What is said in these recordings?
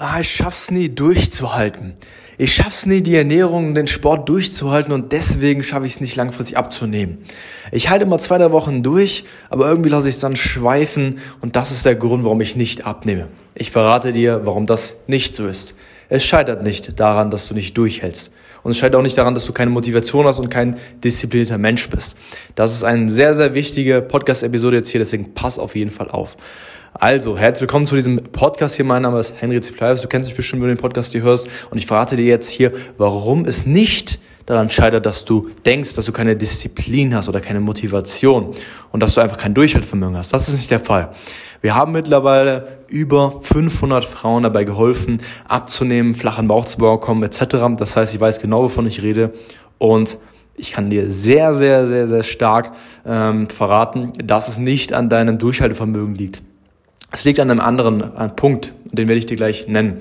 ah, ich schaff's nie durchzuhalten. Ich schaff's nie, die Ernährung und den Sport durchzuhalten und deswegen schaffe ich es nicht langfristig abzunehmen. Ich halte immer zwei, drei Wochen durch, aber irgendwie lasse ich es dann schweifen und das ist der Grund, warum ich nicht abnehme. Ich verrate dir, warum das nicht so ist. Es scheitert nicht daran, dass du nicht durchhältst. Und es scheitert auch nicht daran, dass du keine Motivation hast und kein disziplinierter Mensch bist. Das ist eine sehr, sehr wichtige Podcast-Episode jetzt hier, deswegen pass auf jeden Fall auf. Also, herzlich willkommen zu diesem Podcast hier. Mein Name ist Henry Ziplius. Du kennst dich bestimmt, wenn du den Podcast hier hörst. Und ich verrate dir jetzt hier, warum es nicht daran scheitert, dass du denkst, dass du keine Disziplin hast oder keine Motivation und dass du einfach kein Durchhaltevermögen hast. Das ist nicht der Fall. Wir haben mittlerweile über 500 Frauen dabei geholfen, abzunehmen, flachen Bauch zu bekommen etc. Das heißt, ich weiß genau, wovon ich rede und ich kann dir sehr, sehr, sehr, sehr stark ähm, verraten, dass es nicht an deinem Durchhaltevermögen liegt. Es liegt an einem anderen Punkt, den werde ich dir gleich nennen.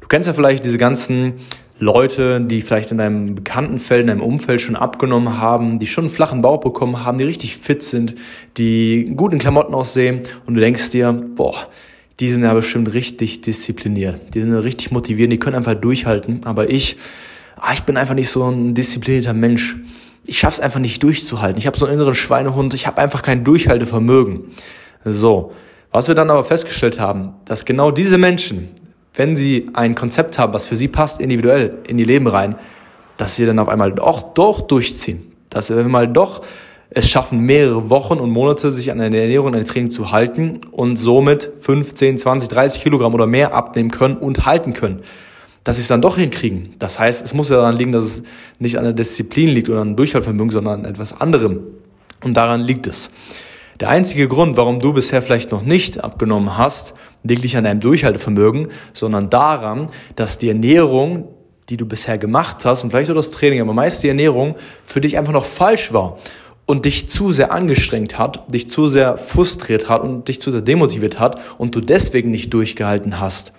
Du kennst ja vielleicht diese ganzen Leute, die vielleicht in deinem bekannten Feld, in deinem Umfeld schon abgenommen haben, die schon einen flachen Bauch bekommen haben, die richtig fit sind, die gut in Klamotten aussehen und du denkst dir, boah, die sind ja bestimmt richtig diszipliniert, die sind richtig motiviert, die können einfach durchhalten, aber ich, ah, ich bin einfach nicht so ein disziplinierter Mensch. Ich schaff's einfach nicht durchzuhalten. Ich habe so einen inneren Schweinehund, ich habe einfach kein Durchhaltevermögen. So, was wir dann aber festgestellt haben, dass genau diese Menschen, wenn sie ein Konzept haben, was für sie passt, individuell in ihr Leben rein, dass sie dann auf einmal doch, doch durchziehen. Dass sie mal doch es schaffen, mehrere Wochen und Monate sich an eine Ernährung, an ein Training zu halten und somit 15, 20, 30 Kilogramm oder mehr abnehmen können und halten können. Dass sie es dann doch hinkriegen. Das heißt, es muss ja daran liegen, dass es nicht an der Disziplin liegt oder an Durchhaltevermögen, sondern an etwas anderem. Und daran liegt es. Der einzige Grund, warum du bisher vielleicht noch nicht abgenommen hast, liegt nicht an deinem Durchhaltevermögen, sondern daran, dass die Ernährung, die du bisher gemacht hast und vielleicht auch das Training, aber meist die Ernährung für dich einfach noch falsch war und dich zu sehr angestrengt hat, dich zu sehr frustriert hat und dich zu sehr demotiviert hat und du deswegen nicht durchgehalten hast.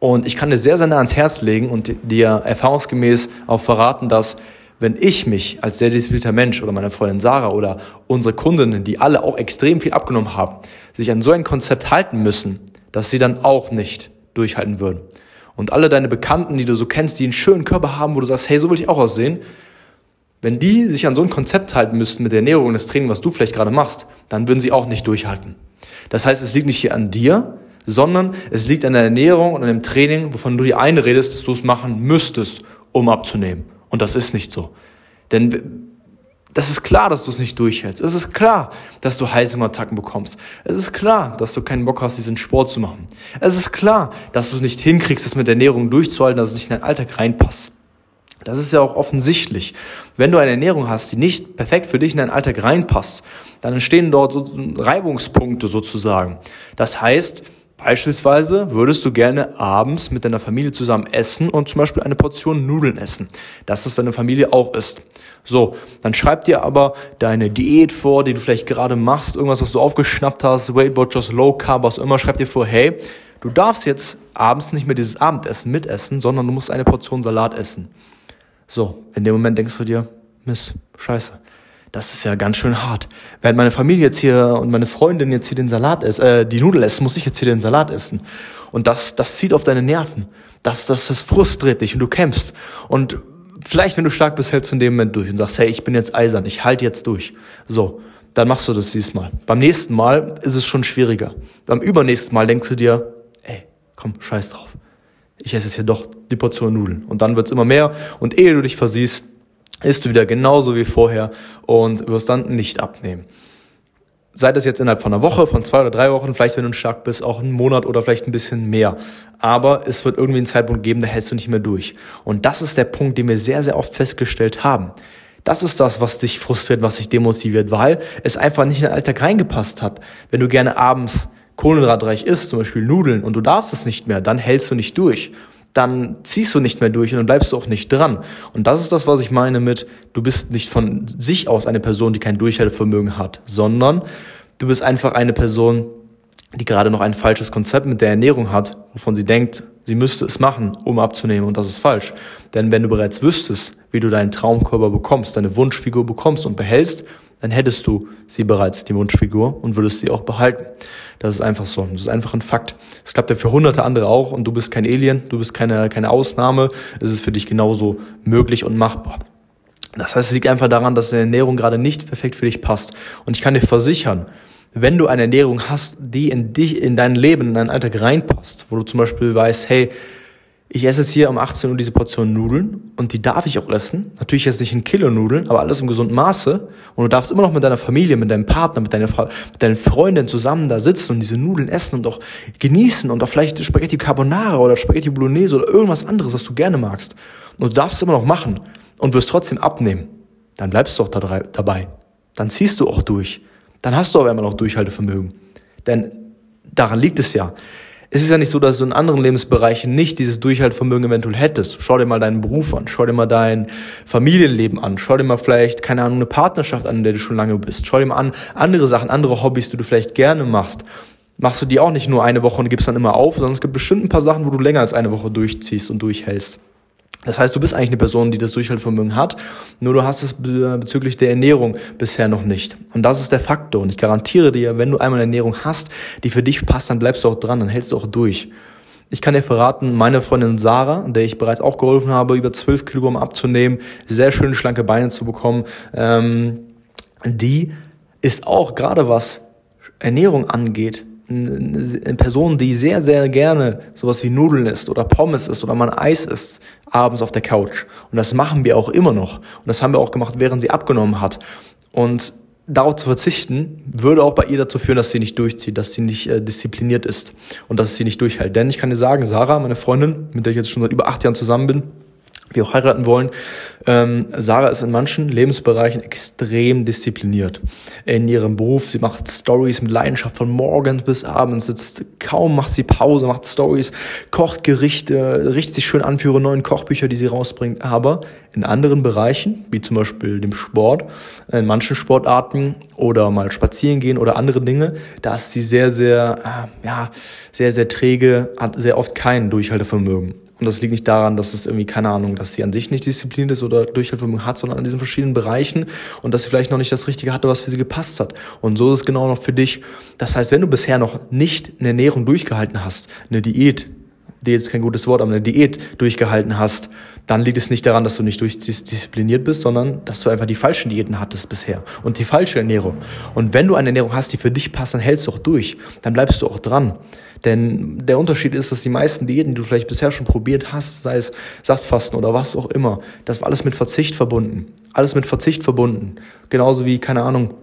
Und ich kann dir sehr, sehr nah ans Herz legen und dir erfahrungsgemäß auch verraten, dass wenn ich mich als sehr disziplinierter Mensch oder meine Freundin Sarah oder unsere Kundinnen, die alle auch extrem viel abgenommen haben, sich an so ein Konzept halten müssen, dass sie dann auch nicht durchhalten würden. Und alle deine Bekannten, die du so kennst, die einen schönen Körper haben, wo du sagst, hey, so will ich auch aussehen, wenn die sich an so ein Konzept halten müssten mit der Ernährung und das Training, was du vielleicht gerade machst, dann würden sie auch nicht durchhalten. Das heißt, es liegt nicht hier an dir, sondern es liegt an der Ernährung und an dem Training, wovon du dir einredest, dass du es machen müsstest, um abzunehmen. Und das ist nicht so. Denn das ist klar, dass du es nicht durchhältst. Es ist klar, dass du Heißhungerattacken bekommst. Es ist klar, dass du keinen Bock hast, diesen Sport zu machen. Es ist klar, dass du es nicht hinkriegst, es mit der Ernährung durchzuhalten, dass es nicht in deinen Alltag reinpasst. Das ist ja auch offensichtlich. Wenn du eine Ernährung hast, die nicht perfekt für dich in deinen Alltag reinpasst, dann entstehen dort Reibungspunkte sozusagen. Das heißt, Beispielsweise würdest du gerne abends mit deiner Familie zusammen essen und zum Beispiel eine Portion Nudeln essen. Das, was deine Familie auch isst. So, dann schreib dir aber deine Diät vor, die du vielleicht gerade machst, irgendwas, was du aufgeschnappt hast, Weight Watchers, Low Carb, was immer, schreib dir vor, hey, du darfst jetzt abends nicht mehr dieses Abendessen mitessen, sondern du musst eine Portion Salat essen. So, in dem Moment denkst du dir, Miss, scheiße das ist ja ganz schön hart. Während meine Familie jetzt hier und meine Freundin jetzt hier den Salat essen, äh, die Nudel essen, muss ich jetzt hier den Salat essen. Und das, das zieht auf deine Nerven. Das, das, das frustriert dich und du kämpfst. Und vielleicht, wenn du stark bist, hältst du in dem Moment durch und sagst, hey, ich bin jetzt eisern, ich halte jetzt durch. So, dann machst du das diesmal. Beim nächsten Mal ist es schon schwieriger. Beim übernächsten Mal denkst du dir, ey, komm, scheiß drauf. Ich esse jetzt hier doch die Portion Nudeln. Und dann wird's immer mehr. Und ehe du dich versiehst, isst du wieder genauso wie vorher und wirst dann nicht abnehmen. Sei das jetzt innerhalb von einer Woche, von zwei oder drei Wochen, vielleicht wenn du stark bist, auch einen Monat oder vielleicht ein bisschen mehr. Aber es wird irgendwie einen Zeitpunkt geben, da hältst du nicht mehr durch. Und das ist der Punkt, den wir sehr, sehr oft festgestellt haben. Das ist das, was dich frustriert, was dich demotiviert, weil es einfach nicht in den Alltag reingepasst hat. Wenn du gerne abends kohlenhydratreich isst, zum Beispiel Nudeln, und du darfst es nicht mehr, dann hältst du nicht durch dann ziehst du nicht mehr durch und dann bleibst du auch nicht dran. Und das ist das, was ich meine mit, du bist nicht von sich aus eine Person, die kein Durchhaltevermögen hat, sondern du bist einfach eine Person, die gerade noch ein falsches Konzept mit der Ernährung hat, wovon sie denkt, sie müsste es machen, um abzunehmen und das ist falsch. Denn wenn du bereits wüsstest, wie du deinen Traumkörper bekommst, deine Wunschfigur bekommst und behältst, dann hättest du sie bereits, die Wunschfigur, und würdest sie auch behalten. Das ist einfach so. Das ist einfach ein Fakt. Es klappt ja für hunderte andere auch und du bist kein Alien, du bist keine, keine Ausnahme. Es ist für dich genauso möglich und machbar. Das heißt, es liegt einfach daran, dass deine Ernährung gerade nicht perfekt für dich passt. Und ich kann dir versichern, wenn du eine Ernährung hast, die in dich, in dein Leben, in deinen Alltag reinpasst, wo du zum Beispiel weißt, hey, ich esse jetzt hier um 18 Uhr diese Portion Nudeln und die darf ich auch essen. Natürlich jetzt nicht ein Kilo Nudeln, aber alles im gesunden Maße. Und du darfst immer noch mit deiner Familie, mit deinem Partner, mit deiner, mit deinen Freundin zusammen da sitzen und diese Nudeln essen und auch genießen und auch vielleicht Spaghetti Carbonara oder Spaghetti Bolognese oder irgendwas anderes, was du gerne magst. Und du darfst es immer noch machen und wirst trotzdem abnehmen. Dann bleibst du auch da dabei. Dann ziehst du auch durch. Dann hast du aber immer noch Durchhaltevermögen. Denn daran liegt es ja es ist ja nicht so, dass du in anderen Lebensbereichen nicht dieses Durchhaltvermögen eventuell hättest. Schau dir mal deinen Beruf an, schau dir mal dein Familienleben an, schau dir mal vielleicht, keine Ahnung, eine Partnerschaft an, in der du schon lange bist. Schau dir mal an andere Sachen, andere Hobbys, die du vielleicht gerne machst. Machst du die auch nicht nur eine Woche und gibst dann immer auf, sondern es gibt bestimmt ein paar Sachen, wo du länger als eine Woche durchziehst und durchhältst. Das heißt, du bist eigentlich eine Person, die das Durchhaltevermögen hat, nur du hast es bezüglich der Ernährung bisher noch nicht. Und das ist der Faktor. Und ich garantiere dir, wenn du einmal eine Ernährung hast, die für dich passt, dann bleibst du auch dran, dann hältst du auch durch. Ich kann dir verraten, meine Freundin Sarah, der ich bereits auch geholfen habe, über 12 Kilogramm abzunehmen, sehr schöne schlanke Beine zu bekommen, ähm, die ist auch gerade was Ernährung angeht, eine Person, die sehr, sehr gerne sowas wie Nudeln isst oder Pommes isst oder mal ein Eis isst, abends auf der Couch. Und das machen wir auch immer noch. Und das haben wir auch gemacht, während sie abgenommen hat. Und darauf zu verzichten, würde auch bei ihr dazu führen, dass sie nicht durchzieht, dass sie nicht äh, diszipliniert ist und dass sie nicht durchhält. Denn ich kann dir sagen, Sarah, meine Freundin, mit der ich jetzt schon seit über acht Jahren zusammen bin, wir auch heiraten wollen. Ähm, Sarah ist in manchen Lebensbereichen extrem diszipliniert. In ihrem Beruf, sie macht Stories mit Leidenschaft von morgens bis abends, sitzt kaum, macht sie Pause, macht Stories, kocht Gerichte, richtet sich schön an für ihre neuen Kochbücher, die sie rausbringt. Aber in anderen Bereichen, wie zum Beispiel dem Sport, in manchen Sportarten oder mal spazieren gehen oder andere Dinge, da ist sie sehr, sehr, äh, ja, sehr, sehr träge, hat sehr oft kein Durchhaltevermögen. Und das liegt nicht daran, dass es irgendwie, keine Ahnung, dass sie an sich nicht diszipliniert ist oder Durchhaltevermögen hat, sondern an diesen verschiedenen Bereichen und dass sie vielleicht noch nicht das Richtige hatte, was für sie gepasst hat. Und so ist es genau noch für dich. Das heißt, wenn du bisher noch nicht eine Ernährung durchgehalten hast, eine Diät, Diät ist kein gutes Wort, aber eine Diät durchgehalten hast, dann liegt es nicht daran, dass du nicht durchdiszipliniert bist, sondern dass du einfach die falschen Diäten hattest bisher und die falsche Ernährung. Und wenn du eine Ernährung hast, die für dich passt, dann hältst du auch durch. Dann bleibst du auch dran. Denn der Unterschied ist, dass die meisten Diäten, die du vielleicht bisher schon probiert hast, sei es Saftfasten oder was auch immer, das war alles mit Verzicht verbunden. Alles mit Verzicht verbunden. Genauso wie, keine Ahnung,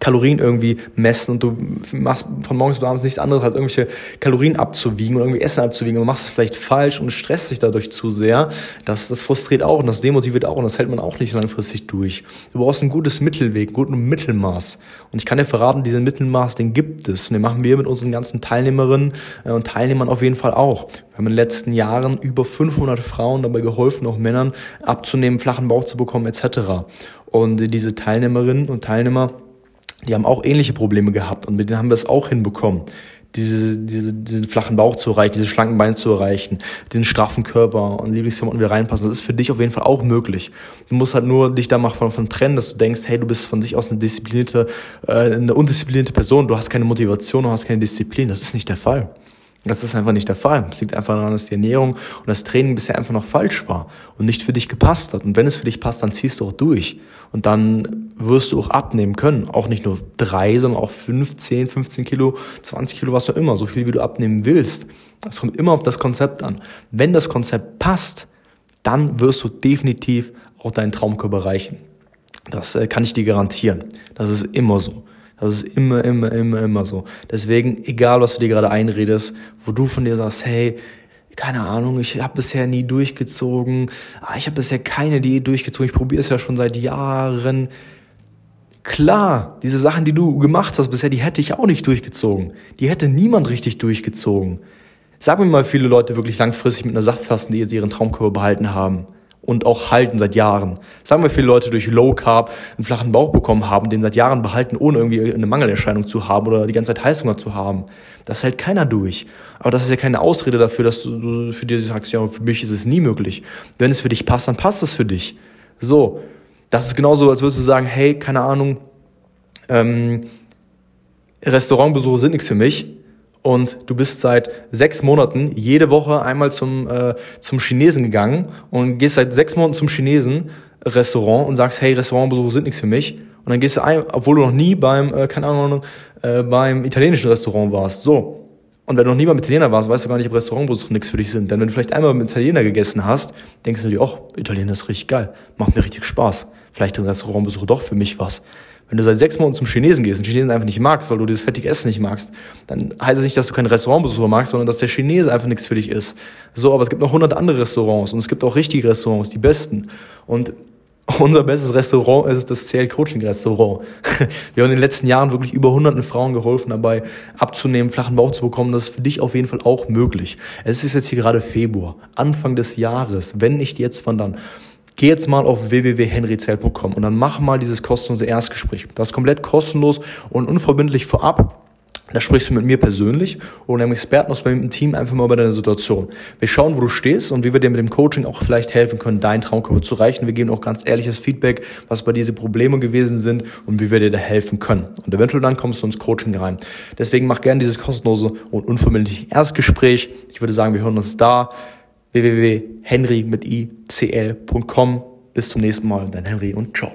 Kalorien irgendwie messen und du machst von morgens bis abends nichts anderes, als irgendwelche Kalorien abzuwiegen oder irgendwie Essen abzuwiegen, aber machst es vielleicht falsch und stresst dich dadurch zu sehr. Das, das frustriert auch und das demotiviert auch und das hält man auch nicht langfristig durch. Du brauchst ein gutes Mittelweg, ein gutes Mittelmaß. Und ich kann dir verraten, diesen Mittelmaß, den gibt es. Und den machen wir mit unseren ganzen Teilnehmerinnen äh, und Teilnehmern auf jeden Fall auch. Wir haben in den letzten Jahren über 500 Frauen dabei geholfen, auch Männern abzunehmen, flachen Bauch zu bekommen etc. Und diese Teilnehmerinnen und Teilnehmer die haben auch ähnliche Probleme gehabt und mit denen haben wir es auch hinbekommen, diese, diese, diesen flachen Bauch zu erreichen, diese schlanken Beine zu erreichen, diesen straffen Körper und Lieblingsklamotten wieder reinpassen. Das ist für dich auf jeden Fall auch möglich. Du musst halt nur dich da mal von, von trennen, dass du denkst, hey, du bist von sich aus eine disziplinierte, äh, eine undisziplinierte Person, du hast keine Motivation, du hast keine Disziplin. Das ist nicht der Fall. Das ist einfach nicht der Fall. Es liegt einfach daran, dass die Ernährung und das Training bisher einfach noch falsch war und nicht für dich gepasst hat. Und wenn es für dich passt, dann ziehst du auch durch. Und dann wirst du auch abnehmen können. Auch nicht nur drei, sondern auch fünf, zehn, 15 Kilo, 20 Kilo, was auch immer. So viel, wie du abnehmen willst. Das kommt immer auf das Konzept an. Wenn das Konzept passt, dann wirst du definitiv auch deinen Traumkörper erreichen. Das äh, kann ich dir garantieren. Das ist immer so. Das ist immer, immer, immer, immer so. Deswegen, egal was du dir gerade einredest, wo du von dir sagst, hey, keine Ahnung, ich habe bisher nie durchgezogen, ah, ich habe bisher keine Diät durchgezogen, ich probiere es ja schon seit Jahren. Klar, diese Sachen, die du gemacht hast bisher, die hätte ich auch nicht durchgezogen. Die hätte niemand richtig durchgezogen. Sag mir mal viele Leute wirklich langfristig mit einer Saftfasten, die jetzt ihren Traumkörper behalten haben und auch halten seit Jahren. Sagen wir, viele Leute durch Low Carb einen flachen Bauch bekommen haben, den seit Jahren behalten, ohne irgendwie eine Mangelerscheinung zu haben oder die ganze Zeit Heißhunger zu haben. Das hält keiner durch. Aber das ist ja keine Ausrede dafür, dass du für dich sagst, ja, für mich ist es nie möglich. Wenn es für dich passt, dann passt es für dich. So. Das ist genauso, als würdest du sagen, hey, keine Ahnung, ähm, Restaurantbesuche sind nichts für mich und du bist seit sechs Monaten jede Woche einmal zum, äh, zum Chinesen gegangen und gehst seit sechs Monaten zum Chinesen Restaurant und sagst, hey, Restaurantbesuche sind nichts für mich. Und dann gehst du ein, obwohl du noch nie beim, äh, keine Ahnung, äh, beim italienischen Restaurant warst. So. Und wenn du noch nie beim Italiener warst, weißt du gar nicht, ob Restaurantbesuche nichts für dich sind. Denn wenn du vielleicht einmal beim Italiener gegessen hast, denkst du dir, oh, Italiener ist richtig geil, macht mir richtig Spaß. Vielleicht sind Restaurantbesuche doch für mich was. Wenn du seit sechs Monaten zum Chinesen gehst und Chinesen einfach nicht magst, weil du dieses fettige Essen nicht magst, dann heißt es nicht, dass du keinen Restaurantbesucher magst, sondern dass der Chinese einfach nichts für dich ist. So, aber es gibt noch hundert andere Restaurants und es gibt auch richtige Restaurants, die besten. Und unser bestes Restaurant ist das CL Coaching Restaurant. Wir haben in den letzten Jahren wirklich über hunderten Frauen geholfen, dabei abzunehmen, flachen Bauch zu bekommen. Das ist für dich auf jeden Fall auch möglich. Es ist jetzt hier gerade Februar, Anfang des Jahres. Wenn nicht jetzt, wann dann? Geh jetzt mal auf www.henryzell.com und dann mach mal dieses kostenlose Erstgespräch. Das ist komplett kostenlos und unverbindlich vorab. Da sprichst du mit mir persönlich oder einem Experten aus meinem Team einfach mal über deine Situation. Wir schauen, wo du stehst und wie wir dir mit dem Coaching auch vielleicht helfen können, deinen Traumkörper zu erreichen. Wir geben auch ganz ehrliches Feedback, was bei diese Probleme gewesen sind und wie wir dir da helfen können. Und eventuell dann kommst du ins Coaching rein. Deswegen mach gerne dieses kostenlose und unverbindliche Erstgespräch. Ich würde sagen, wir hören uns da. www.henry mit icl.com. Bis zum nächsten Mal, dein Henry und ciao.